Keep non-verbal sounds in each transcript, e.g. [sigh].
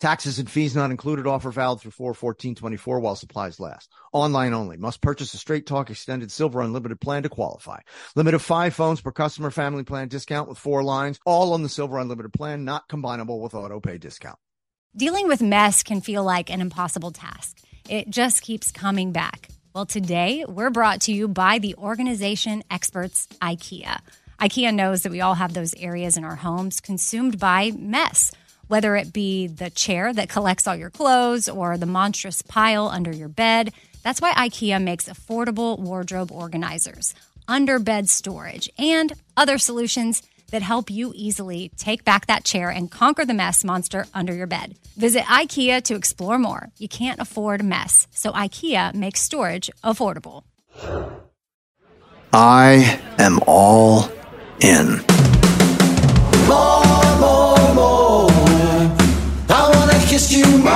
Taxes and fees not included. Offer valid through 41424 while supplies last. Online only. Must purchase a Straight Talk Extended Silver Unlimited plan to qualify. Limit of five phones per customer family plan discount with four lines. All on the Silver Unlimited plan, not combinable with auto pay discount. Dealing with mess can feel like an impossible task. It just keeps coming back. Well, today we're brought to you by the organization experts IKEA. IKEA knows that we all have those areas in our homes consumed by mess whether it be the chair that collects all your clothes or the monstrous pile under your bed. That's why IKEA makes affordable wardrobe organizers, under bed storage, and other solutions that help you easily take back that chair and conquer the mess monster under your bed. Visit IKEA to explore more. You can't afford mess, so IKEA makes storage affordable. I am all in. More, more, more. I kiss you more.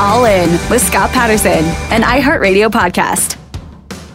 All in with Scott Patterson, an iHeartRadio podcast.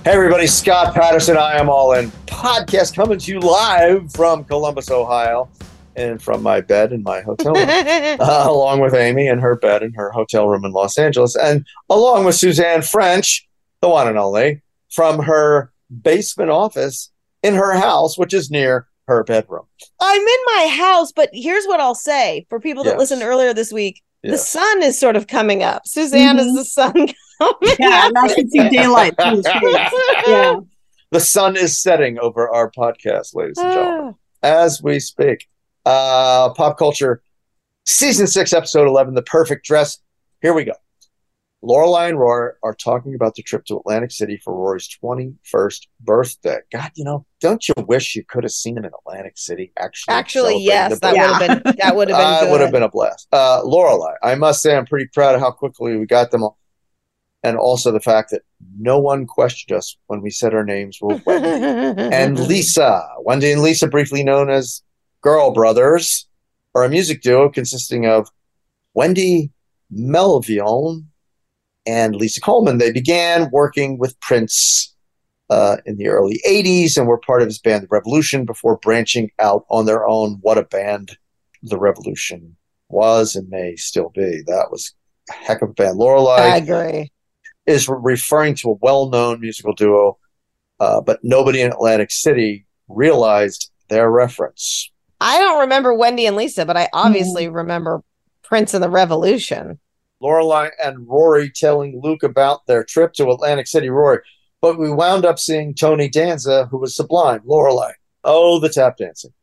Hey everybody, Scott Patterson, I am all in podcast coming to you live from Columbus, Ohio, and from my bed in my hotel room, [laughs] uh, along with Amy in her bed in her hotel room in Los Angeles, and along with Suzanne French, the one and only, from her basement office in her house, which is near her bedroom. I'm in my house, but here's what I'll say for people that Yes. listened earlier this week. The sun is sort of coming up. Suzanne is the sun [laughs] coming Yeah, up. and I can see daylight through his face. Yeah. The sun is setting over our podcast, ladies and gentlemen. Ah. as we speak. Uh, pop culture, season six, episode 11, The Perfect Dress. Here we go. Lorelai and Rory are talking about the trip to Atlantic City for Rory's 21st birthday. God, you know, don't you wish you could have seen him in Atlantic City actually? Actually, yes, that would have been that would have been [laughs] Uh, would have been a blast. Uh, Lorelai, I must say, I'm pretty proud of how quickly we got them all. And also the fact that no one questioned us when we said our names were Wendy [laughs] and Lisa. Wendy and Lisa, briefly known as Girl Brothers, are a music duo consisting of Wendy Melvoin and Lisa Coleman. They began working with Prince uh, in the early 80s and were part of his band, The Revolution, before branching out on their own. What a band The Revolution was and may still be. That was a heck of a band. Lorelai I agree. is referring to a well-known musical duo, uh, but nobody in Atlantic City realized their reference. I don't remember Wendy and Lisa, but I obviously remember Prince and the Revolution. Lorelai and Rory telling Luke about their trip to Atlantic City. Rory, but we wound up seeing Tony Danza, who was sublime. Lorelai, oh, the tap dancing. [laughs]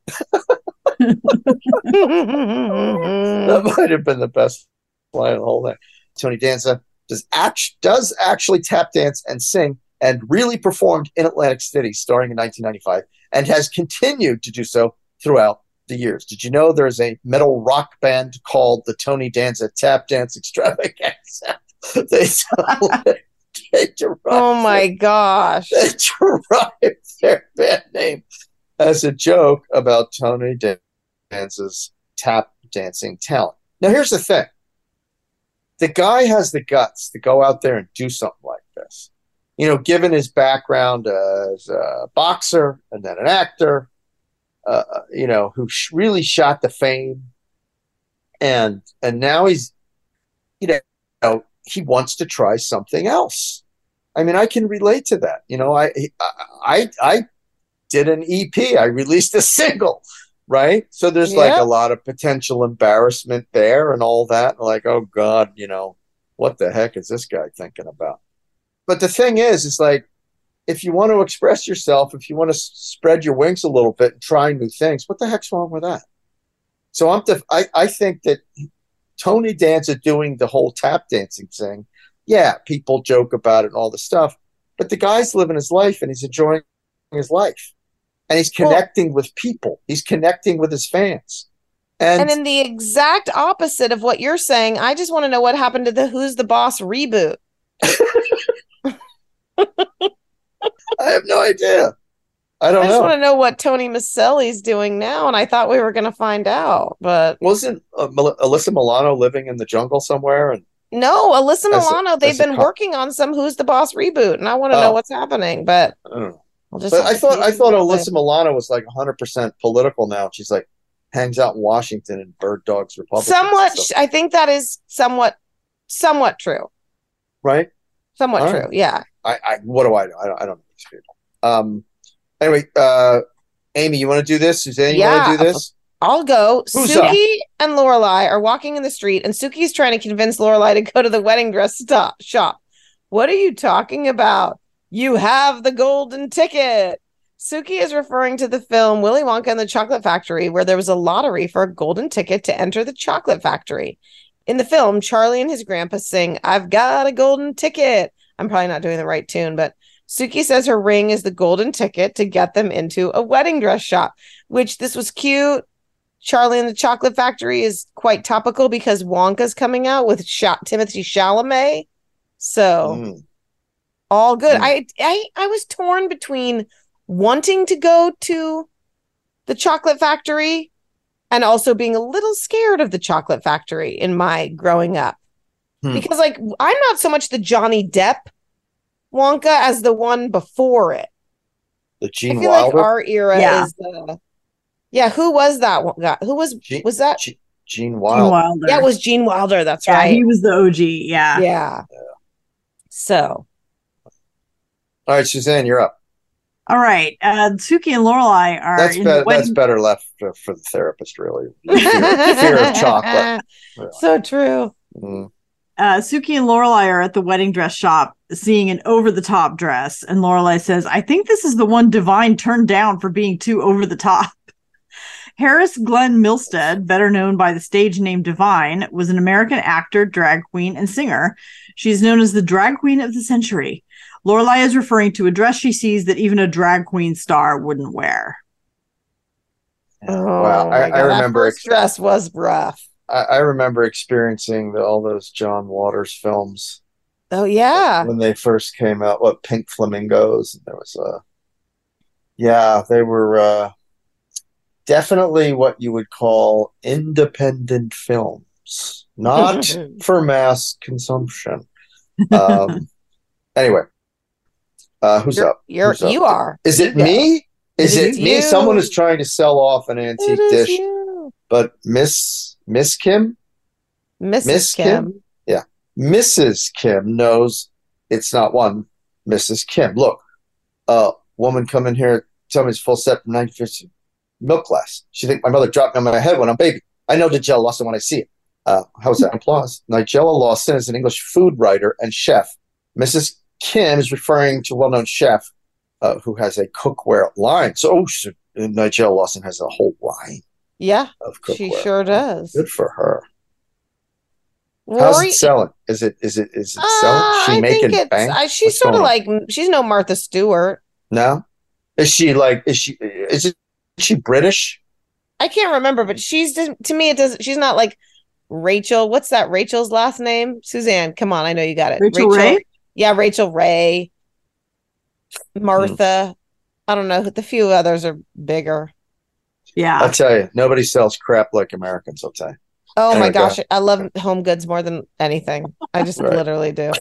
That might have been the best line of the whole thing. Tony Danza does act does actually tap dance and sing and really performed in Atlantic City starting in 1995 and has continued to do so throughout the years. Did you know there's a metal rock band called the Tony Danza Tap Dance Extravaganza? [laughs] they, they derived oh my gosh. they derived their band name as a joke about Tony Danza's tap dancing talent. Now, here's the thing the guy has the guts to go out there and do something like this. You know, given his background as a boxer and then an actor, uh, you know, who sh- really shot the fame, and and now he's, you know, he wants to try something else. I mean, I can relate to that. You know, I I I did an EP. I released a [laughs] single, right? So there's like a lot of potential embarrassment there and all that. Like, oh God, you know, what the heck is this guy thinking about? But the thing is, is like, if you want to express yourself, if you want to s- spread your wings a little bit and try new things, what the heck's wrong with that? So I'm, def- I, I think that Tony Danza doing the whole tap dancing thing, yeah, people joke about it and all the stuff, but the guy's living his life and he's enjoying his life, and he's connecting with people. He's connecting with his fans, and, And in the exact opposite of what you're saying, I just want to know what happened to the Who's the Boss reboot. [laughs] [laughs] I have no idea. I don't I just know. want to know what Tony Micelli's doing now, and I thought we were going to find out, but Wasn't uh, Mel- Alyssa Milano living in the jungle somewhere? And no, Alyssa As a- Milano, they've been co- working on some Who's the Boss reboot, and I want to know Oh. what's happening, but I don't know. I'll just But I thought I thought Alyssa Milano was like 100 percent political now. She's like hangs out in Washington and Bird Dogs Republic. somewhat I think that is somewhat somewhat true. right? Somewhat All true. right. Yeah. I, I what do I know? I don't, I don't know these people. Um. Anyway, uh, Amy, you want to do this? Suzanne, you want to do this? I'll go. Who's Suki and Lorelai are walking in the street, and Suki's trying to convince Lorelai to go to the wedding dress stop shop. What are you talking about? You have the golden ticket. Suki is referring to the film Willy Wonka and the Chocolate Factory, where there was a lottery for a golden ticket to enter the chocolate factory. In the film, Charlie and his grandpa sing, I've got a golden ticket. I'm probably not doing the right tune, but Suki says her ring is the golden ticket to get them into a wedding dress shop, which this was cute. Charlie and the Chocolate Factory is quite topical because Wonka's coming out with Sha- Timothée Chalamet. So Mm. all good. Mm. I, I I was torn between wanting to go to the chocolate factory and also being a little scared of the chocolate factory in my growing up. Hmm. Because like I'm not so much the Johnny Depp Wonka as the one before it. The Gene I feel Wilder. like our era Yeah. is the Yeah, who was that one guy? Who was Gene, was that Gene, Gene Gene Wilder. Wilder. that was Gene Wilder, that's yeah, right. he was the OG. Yeah. yeah. So All right, Suzanne, you're up. All right. Uh, Suki and Lorelai are That's in better. the wedding. That's better left for, for the therapist, really. Fear, [laughs] fear of chocolate. [laughs] So true. Mm. Uh, Suki and Lorelai are at the wedding dress shop seeing an over the top dress. And Lorelai says, I think this is the one Divine turned down for being too over the top. [laughs] Harris Glenn Milstead, better known by the stage name Divine, was an American actor, drag queen, and singer. She's known as the drag queen of the century. Lorelai is referring to a dress she sees that even a drag queen star wouldn't wear. Oh, Wow, I- I God, that remember first dress was rough. I, I remember experiencing the, all those John Waters films Oh yeah. when they first came out. What Pink Flamingos? And there was a, yeah, they were uh, definitely what you would call independent films, not [laughs] for mass consumption. Um, [laughs] anyway, uh, who's You're, up? you're Who's up? you are. Is it go. me? Is It it is me? you. Someone is trying to sell off an antique dish, you. but Miss Miss Kim, Mrs. Miss Kim. Kim? Mrs. Kim knows it's not one Mrs. Kim. Look, a woman come in here, tell me it's full set from 1950 milk glass. She think my mother dropped me on my head when I'm baby. I know Nigella Lawson when I see it. Uh, how's that applause? Nigella Lawson is an English food writer and chef. Mrs. Kim is referring to a well-known chef uh, who has a cookware line. So, oh, she, Nigella Lawson has a whole line Yeah, of she sure does. Good for her. How's Rory, it selling? Is it is it is it uh, selling? She I making think it's bank? I, she's What's sort of going on? like she's no Martha Stewart. no. Is she like is she is it is she British? I can't remember, but she's to me it doesn't. She's not like Rachel. What's that? Rachel's last name? Suzanne. Come on, I know you got it. Rachael Ray? Yeah, Rachael Ray. Martha. I don't know. The few others are bigger. Yeah. I'll tell you, nobody sells crap like Americans. I'll tell you. Oh Oh my my gosh, I love home goods more than anything. I just Right. literally do.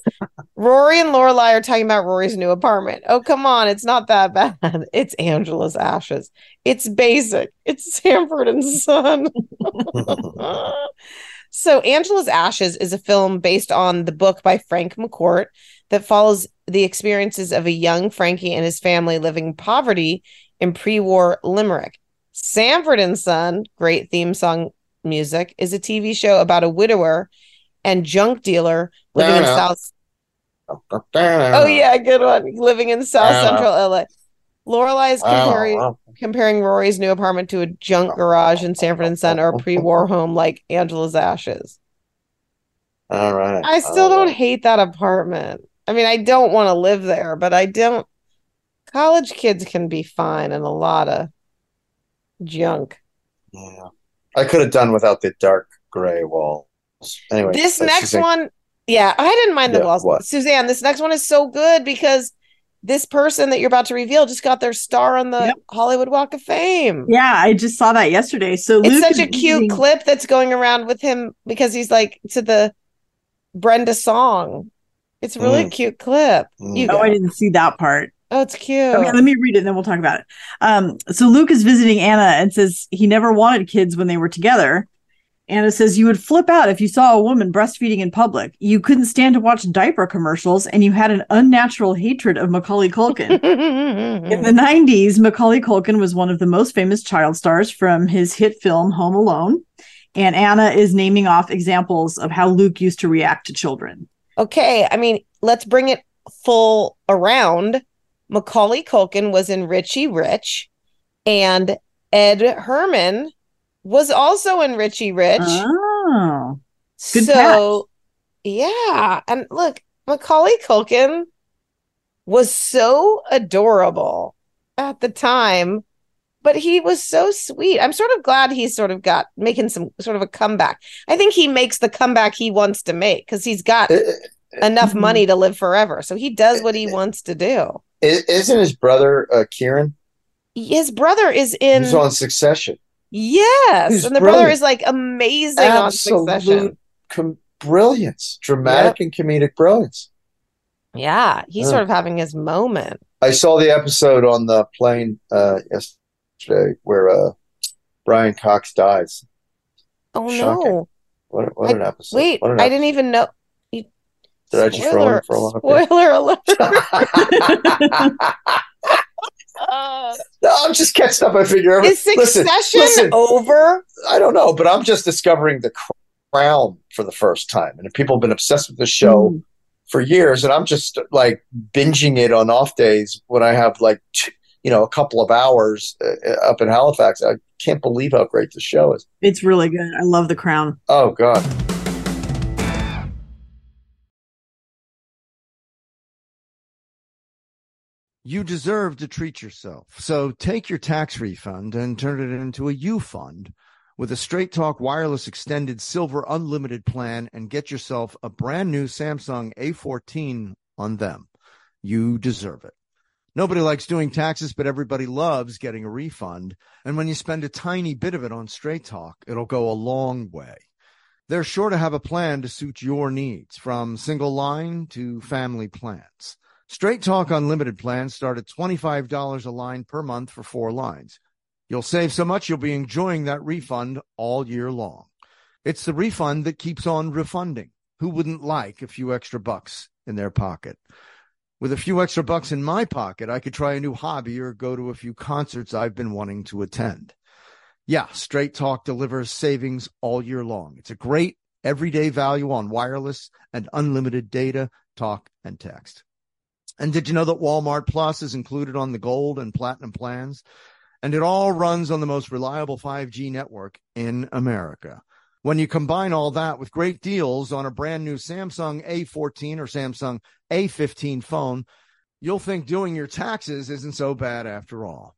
Rory and Lorelai are talking about Rory's new apartment. Oh, come on, it's not that bad. [laughs] It's Angela's ashes. It's basic. It's Sanford and Son. [laughs] so, Angela's Ashes is a film based on the book by Frank McCourt that follows the experiences of a young Frankie and his family living poverty in pre-war Limerick. Sanford and Son, great theme song music, is a TV show about a widower and junk dealer living in South. Oh yeah, good one. Living in South Central LA. Lorelai is comparing comparing Rory's new apartment to a junk garage in Sanford and Son or a pre-war home like Angela's Ashes. All right. I still don't hate that apartment. I mean, I don't want to live there, but I don't. College kids can be fine and a lot of junk. Yeah. I could have done without the dark gray walls. Anyway, This next just saying- one, yeah, I didn't mind the Yeah, walls. what? Suzanne, this next one is so good because this person that you're about to reveal just got their star on the Yep. Hollywood Walk of Fame. Yeah, I just saw that yesterday. So It's Luke such a cute visiting- clip that's going around with him because he's like to the Brenda song. It's a really Mm. cute clip. Mm. You Oh, go. I didn't see that part. Oh, it's cute. Okay, let me read it and then we'll talk about it. Um, so Luke is visiting Anna and says he never wanted kids when they were together. Anna says you would flip out if you saw a woman breastfeeding in public. You couldn't stand to watch diaper commercials and you had an unnatural hatred of Macaulay Culkin. [laughs] In the 90s, Macaulay Culkin was one of the most famous child stars from his hit film Home Alone. And Anna is naming off examples of how Luke used to react to children. okay, I mean, let's bring it full around. Macaulay Culkin was in Richie Rich, and Ed Herrmann was also in Richie Rich. Oh, good so, yeah, and look, Macaulay Culkin was so adorable at the time, but he was so sweet. I'm sort of glad he's sort of got making some sort of a comeback. I think he makes the comeback he wants to make because he's got uh, uh, enough Mhm. money to live forever. So he does what he uh, wants to do. Isn't his brother uh, Kieran? His brother is in He's on Succession. yes, He's and the brother is like amazing on Succession. Absolute com- brilliance, dramatic and comedic brilliance. Yeah, he's Yeah. sort of having his moment. I saw the episode on the plane uh, yesterday where uh, Brian Cox dies. Oh Shocking. no! What, what I- an episode! Wait, What an I didn't even know. Did I just ruin it for a lot of people? Spoiler alert! [laughs] no, I'm just catching up. I figure. Is listen, Succession listen, over? I don't know, but I'm just discovering the crown for the first time, and people have been obsessed with the show Mm. for years, and I'm just like binging it on off days when I have like t- you know a couple of hours uh, up in Halifax. I can't believe how great the show is. it's really good. I love The Crown. Oh God. You deserve to treat yourself. So take your tax refund and turn it into a U fund with a Straight Talk Wireless Extended Silver Unlimited plan and get yourself a brand new Samsung A14 on them. You deserve it. Nobody likes doing taxes, but everybody loves getting a refund. And when you spend a tiny bit of it on Straight Talk, it'll go a long way. They're sure to have a plan to suit your needs from single line to family plans. Straight Talk Unlimited plans start at $25 a line per month for four lines. You'll save so much you'll be enjoying that refund all year long. It's the refund that keeps on refunding. Who wouldn't like a few extra bucks in their pocket? With a few extra bucks in my pocket, I could try a new hobby or go to a few concerts I've been wanting to attend. Yeah, Straight Talk delivers savings all year long. It's a great everyday value on wireless and unlimited data, talk, and text. And did you know that Walmart Plus is included on the gold and platinum plans? And it all runs on the most reliable 5G network in America. When you combine all that with great deals on a brand new Samsung A14 or Samsung A15 phone, you'll think doing your taxes isn't so bad after all.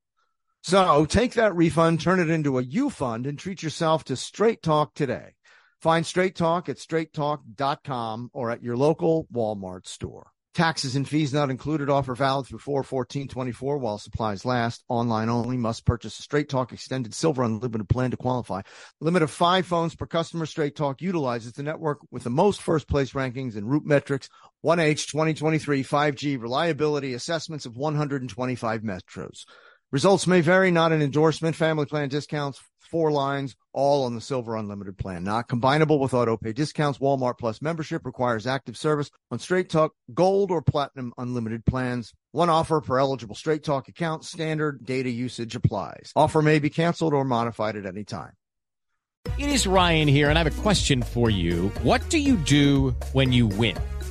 So take that refund, turn it into a U fund, and treat yourself to Straight Talk today. Find Straight Talk at straighttalk.com or at your local Walmart store. Taxes and fees not included. Offer valid through 41424 while supplies last. Online only. Must purchase a Straight Talk Extended Silver Unlimited plan to qualify. Limit of five phones per customer. Straight Talk utilizes the network with the most first place rankings in Root Metrics 1H 2023 5G reliability assessments of 125 metros. Results may vary, not an endorsement. Family plan discounts, four lines, all on the Silver Unlimited plan. Not combinable with auto pay discounts. Walmart Plus membership requires active service on Straight Talk Gold or Platinum Unlimited plans. One offer per eligible Straight Talk account. Standard data usage applies. Offer may be canceled or modified at any time. It is Ryan here, and I have a question for you. What do you do when you win?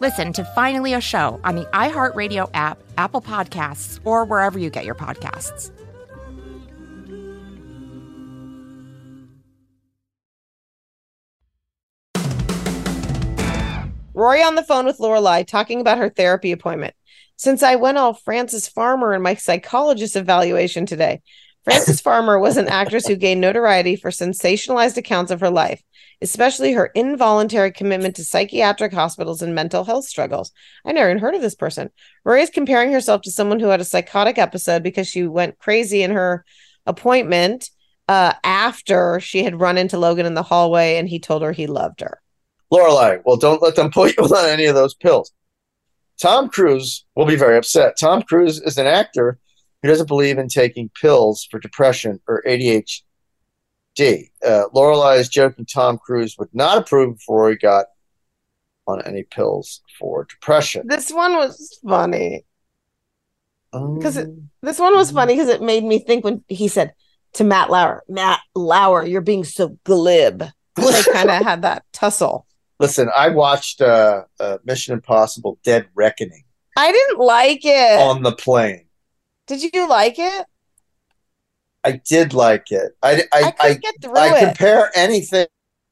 Listen to Finally a Show on the iHeartRadio app, Apple Podcasts, or wherever you get your podcasts. Rory on the phone with Lorelai talking about her therapy appointment. Since I went all Frances Farmer in my psychologist evaluation today, Frances [laughs] Farmer was an actress who gained notoriety for sensationalized accounts of her life, especially her involuntary commitment to psychiatric hospitals and mental health struggles. I never even heard of this person. Rory is comparing herself to someone who had a psychotic episode because she went crazy in her appointment uh, after she had run into Logan in the hallway and he told her he loved her. Lorelai, well, don't let them put [laughs] you on any of those pills. Tom Cruise will be very upset. Tom Cruise is an actor who doesn't believe in taking pills for depression or ADHD. Uh, Lorelai is joking Tom Cruise would not approve before he got on any pills for depression. This one was funny because Um, this one was funny because it made me think when he said to Matt Lauer, Matt Lauer, you're being so glib. they kind of had that tussle. listen, I watched uh, uh, Mission Impossible: Dead Reckoning I didn't like it. on the plane. Did you like it? I did like it. I I I couldn't get through I it. compare anything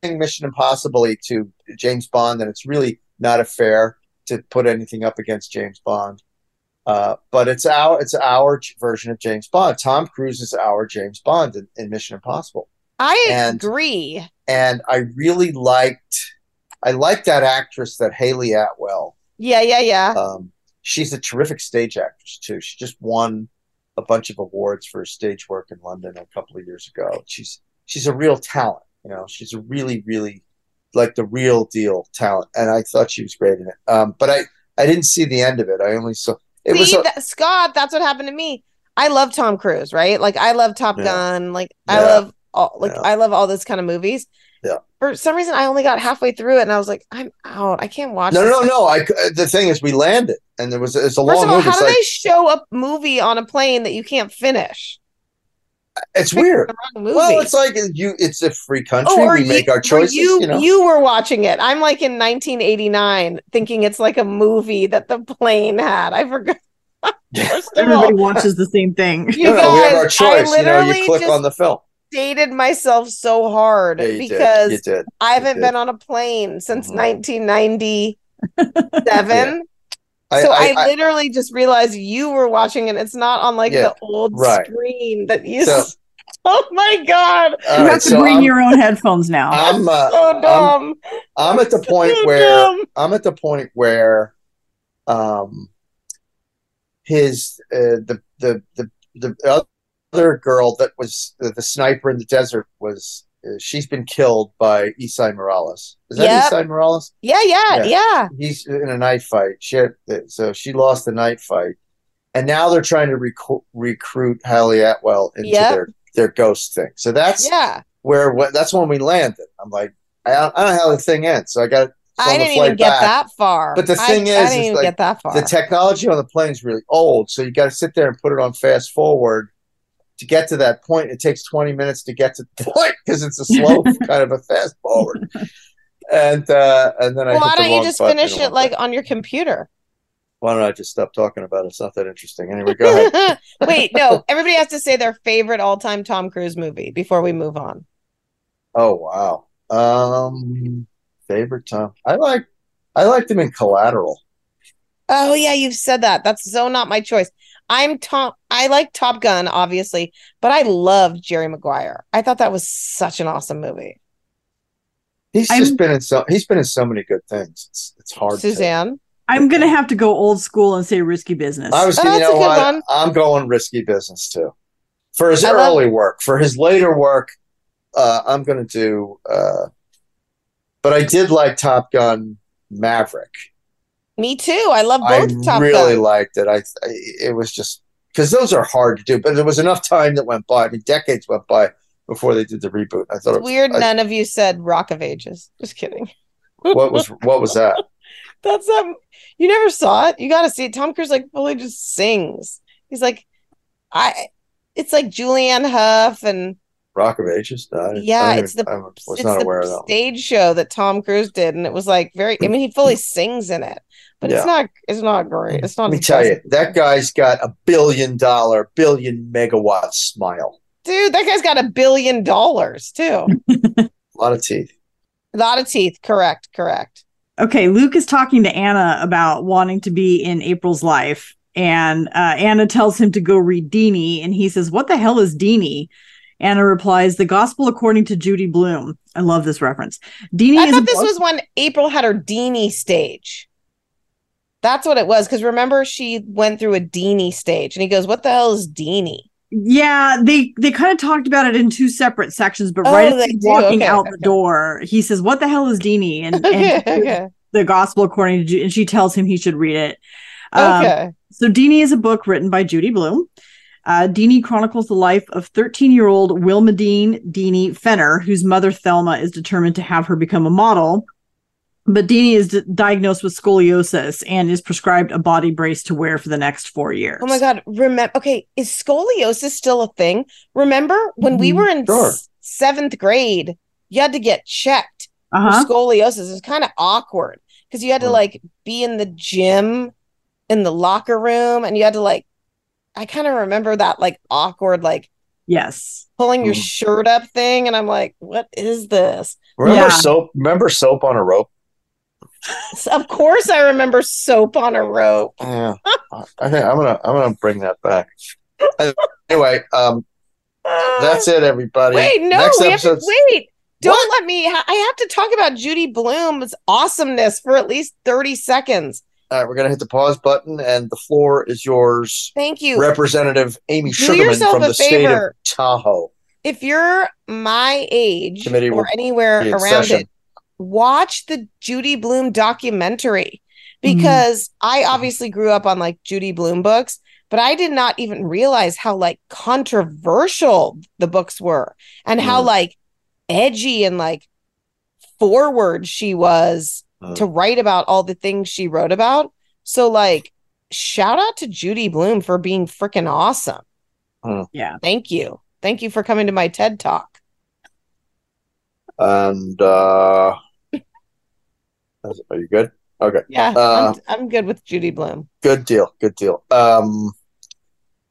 Mission Impossible to James Bond, and it's really not a fair to put anything up against James Bond. Uh, but it's our it's our version of James Bond. Tom Cruise is our James Bond in, in Mission Impossible, I And- agree. and I really liked I liked that actress, that Hayley Atwell. Yeah, yeah, yeah. Um, she's a terrific stage actress too. She just won a bunch of awards for her stage work in London a couple of years ago. She's she's a real talent. You know, she's a really, really like the real deal talent, and I thought she was great in it. Um, but I I didn't see the end of it. I only saw it See, was a, that, Scott, that's what happened to me. I love Tom Cruise, right? Like I love Top Yeah. Gun. Like I love all like Yeah. I love all those kind of movies. Yeah. For some reason, I only got halfway through it, and I was like, I'm out. I can't watch. no, this. no, no. I the thing is, we landed, and there was it's a First long of all, movie. how It's do like they show a movie on a plane that you can't finish? it's weird. The wrong movie. Well, it's like you. It's a free country. Oh, we you- make our choices. You, You, know. you were watching it. I'm like in 1989, thinking it's like a movie that the plane had. I forgot. [laughs] [laughs] Everybody watches the same thing. You no, no, we have our choice. You know, literally you click just- on the film. dated myself so hard Yeah, you did. because You did. I haven't You been on a plane since Mhm. 1997. I- so I- I, I- literally just realized you were watching and It's not on like Yeah, the old right. screen that you. So- [laughs] oh my god, All you right, have to so bring I'm- your own headphones now. [laughs] I'm, uh, so I'm, dumb. I'm at the [laughs] point So where dumb. I'm at the point where, um, his uh, the the the the other girl that was the, the sniper in the desert was Uh, she's been killed by Esai Morales. Is that Yep. Esai Morales? yeah, yeah, Yeah. yeah. He's in a knife fight. She had, uh, so she lost the knife fight, and now they're trying to recru- recruit Hayley Atwell into Yep. their their ghost thing. So that's Yeah. where what, that's when we landed. I'm like, I don't, I don't know how the thing ends, so I got. I didn't even get that far. But the I- thing I is, didn't is even like, get that far. the technology on the plane is really old, so you got to sit there and put it on fast forward to get to that point. It takes 20 minutes to get to the [laughs] point because it's a slow [laughs] kind of a fast forward. And uh, and then I why hit don't you just button finish it like on your computer? Why don't I just stop talking about it? It's not that interesting. Anyway, go ahead. [laughs] Wait, no. Everybody has to say their favorite all-time Tom Cruise movie before we move on. oh wow. Um, favorite Tom. I like I liked him in Collateral. Oh yeah, you've said that. That's so not my choice. I'm Tom. I like Top Gun, obviously, but I loved Jerry Maguire. I thought that was such an awesome movie. He's just been in so he's been in so many good things. It's it's hard. to- Suzanne. I'm gonna have to go old school and say risky business. I was, you know what? I'm going risky business too. For his I love- early work, for his later work, uh, I'm going to do. Uh, but I did like Top Gun Maverick. Me too. I love I both Top I really Gun. liked it. I, I it was just because those are hard to do, but there was enough time that went by. I mean, decades went by before they did the reboot. I thought it It's was weird. I- none of you said Rock of Ages. Just kidding. what was what was that? [laughs] That's um. You never saw it. You got to see it. Tom Cruise like fully just sings. He's like, I. It's like Julianne Hough and Rock of Ages? No, I didn't- I yeah, didn't it's the I was it's not the aware of that. one. stage show that Tom Cruise did, and it was like very. I mean, he fully [clears throat] sings in it, but Yeah. it's not. It's not great. It's not. Let me tell you, impressive. that guy's got a billion dollar, billion megawatt smile. dude. That guy's got a billion dollars too. [laughs] A lot of teeth. a lot of teeth. Correct. Correct. Okay, Luke is talking to Anna about wanting to be in April's life, and uh, Anna tells him to go read Deenie, and he says, "What the hell is Deenie?" Anna replies, "The Gospel according to Judy Blume." I love this reference. Deenie I thought this was when April had her Deenie stage. That's what it was. Because remember, she went through a Deenie stage, and he goes, "What the hell is Deenie?" Yeah, they they kind of talked about it in two separate sections, but Oh, right as he's walking Okay, out the door, he says, "What the hell is Deenie?" And, Okay, and [laughs] okay. the Gospel according to and she tells him he should read it. Um, Okay. So Deenie is a book written by Judy Blume. Uh, Deenie chronicles the life of 13-year-old Wilmadeene Deenie Fenner, whose mother Thelma is determined to have her become a model. But Deenie is d- diagnosed with scoliosis and is prescribed a body brace to wear for the next four years. Oh my god! Remember? Okay, is scoliosis still a thing? Remember when we Mhm. were in Sure. s- seventh grade? You had to get checked Uh-huh. for scoliosis. It's kind of awkward because you had to like be in the gym, in the locker room, and you had to like. I kind of remember that like awkward like Yes. pulling your Mhm. shirt up thing, and I'm like, what is this? Remember Yeah. soap? Remember soap on a rope? [laughs] Of course, I remember soap on a rope. Yeah, I think I'm gonna I'm gonna bring that back. Uh, Anyway, um, that's it, everybody. Wait, no, Next we have to wait. Don't let me. I have to talk about Judy Blume's awesomeness for at least 30 seconds. All right, we're gonna hit the pause button, and the floor is yours. Thank you. Representative Amy Do Sugarman from a the state of. Tahoe. If you're my age Committee or anywhere around session. it, watch the Judy Blume documentary Mm-hmm. because I obviously grew up on like Judy Blume books, but I did not even realize how like controversial the books were and how Mm. like edgy and like forward she was Mm. to write about all the things she wrote about. So like shout out to Judy Blume for being freaking awesome. Mm. Yeah. Thank you. Thank you for coming to my TED Talk. And uh, are you good? Okay. Yeah, Uh, I'm, I'm good with Judy Blume. Good deal. Good deal. Um,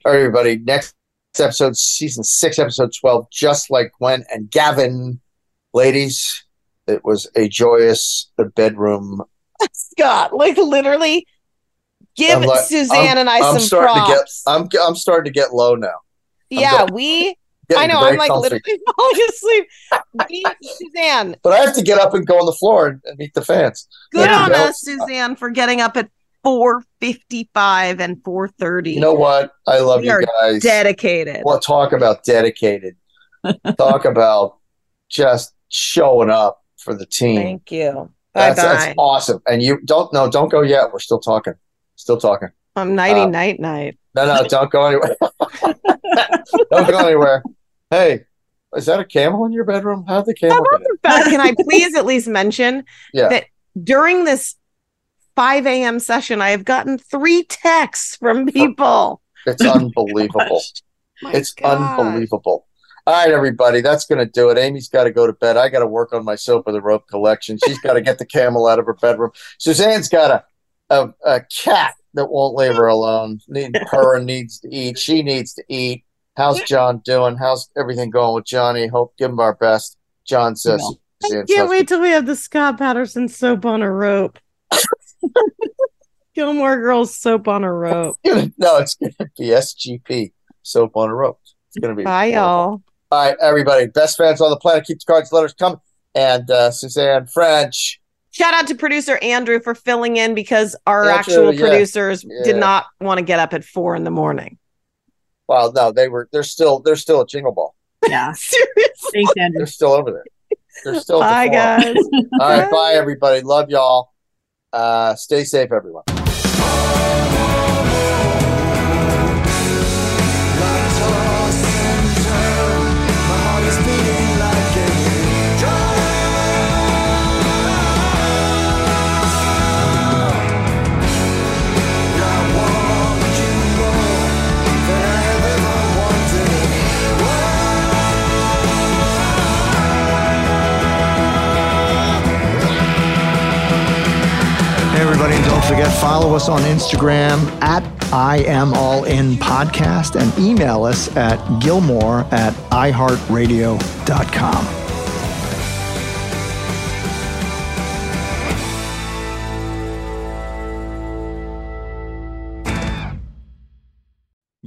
all right, everybody. Next episode, season six, episode 12, just like Gwen and Gavin. Ladies, it was a joyous bedroom. [laughs] Scott, like literally give like- Suzanne I'm- and I I'm some props. to get. I'm I'm starting to get low now. yeah, go- we I know I'm like comfy. literally [laughs] falling asleep. We, Suzanne, But I have to get up and go on the floor and, and meet the fans. good on know- us, Suzanne, for getting up at 4:55 and 4:30. You know what? I love We you guys. dedicated. Well, talk about dedicated. talk [laughs] about just showing up for the team. Thank you. Bye That's, that's awesome. And you don't no, don't go yet. We're still talking. Still talking. I'm nighty Uh, night night. No, no, [laughs] don't go anywhere. [laughs] don't go anywhere. Hey, is that a camel in your bedroom? How'd the camel get in? But can I please at least mention [laughs] Yeah. that during this 5 a.m. session, I have gotten three texts from people. It's unbelievable. it's unbelievable. All right, everybody, that's going to do it. Amy's got to go to bed. I got to work on my soap of the rope collection. She's got to get the camel out of her bedroom. Suzanne's got a, a a cat that won't leave her alone. Need her needs to eat. She needs to eat. How's John doing? How's everything going with Johnny? Hope give him our best. John says. I can't wait till we have the Scott Patterson soap on a rope. [laughs] Gilmore Girls soap on a rope. no, it's going to be SGP soap on a rope. It's going to be. Bye, y'all. All right, everybody. Best fans on the planet. Keep the cards, letters coming. And uh, Suzanne French. Shout out to producer Andrew for filling in because our Andrew, actual yeah. producers did not want to get up at four in the morning. Well, no, they were. They're still. They're still at Jingle Ball. Yeah. [laughs] Seriously. Thanks, Andrew. They're still over there. They're still. at the Bye, forum. guys. [laughs] All right, bye, everybody. Love y'all. Uh, stay safe, everyone. Forget, follow us on Instagram at I am all in podcast and email us at gilmore at iheartradio.com.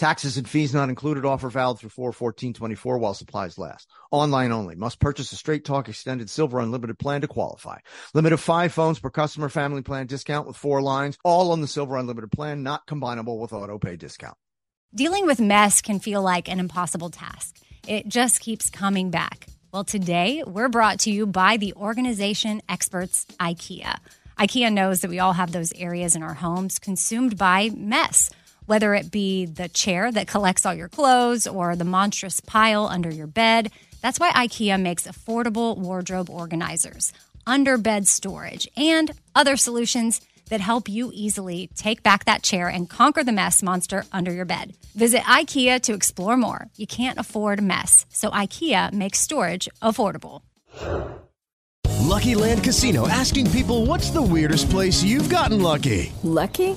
Taxes and fees not included. Offer valid through 41424 while supplies last. Online only. Must purchase a Straight Talk Extended Silver Unlimited plan to qualify. Limit of five phones per customer family plan discount with four lines. All on the Silver Unlimited plan, not combinable with auto pay discount. Dealing with mess can feel like an impossible task. It just keeps coming back. Well, today we're brought to you by the organization experts IKEA. IKEA knows that we all have those areas in our homes consumed by mess, whether it be the chair that collects all your clothes or the monstrous pile under your bed. That's why IKEA makes affordable wardrobe organizers, under bed storage, and other solutions that help you easily take back that chair and conquer the mess monster under your bed. Visit IKEA to explore more. You can't afford mess, so IKEA makes storage affordable. Lucky Land Casino asking people what's the weirdest place you've gotten lucky? Lucky?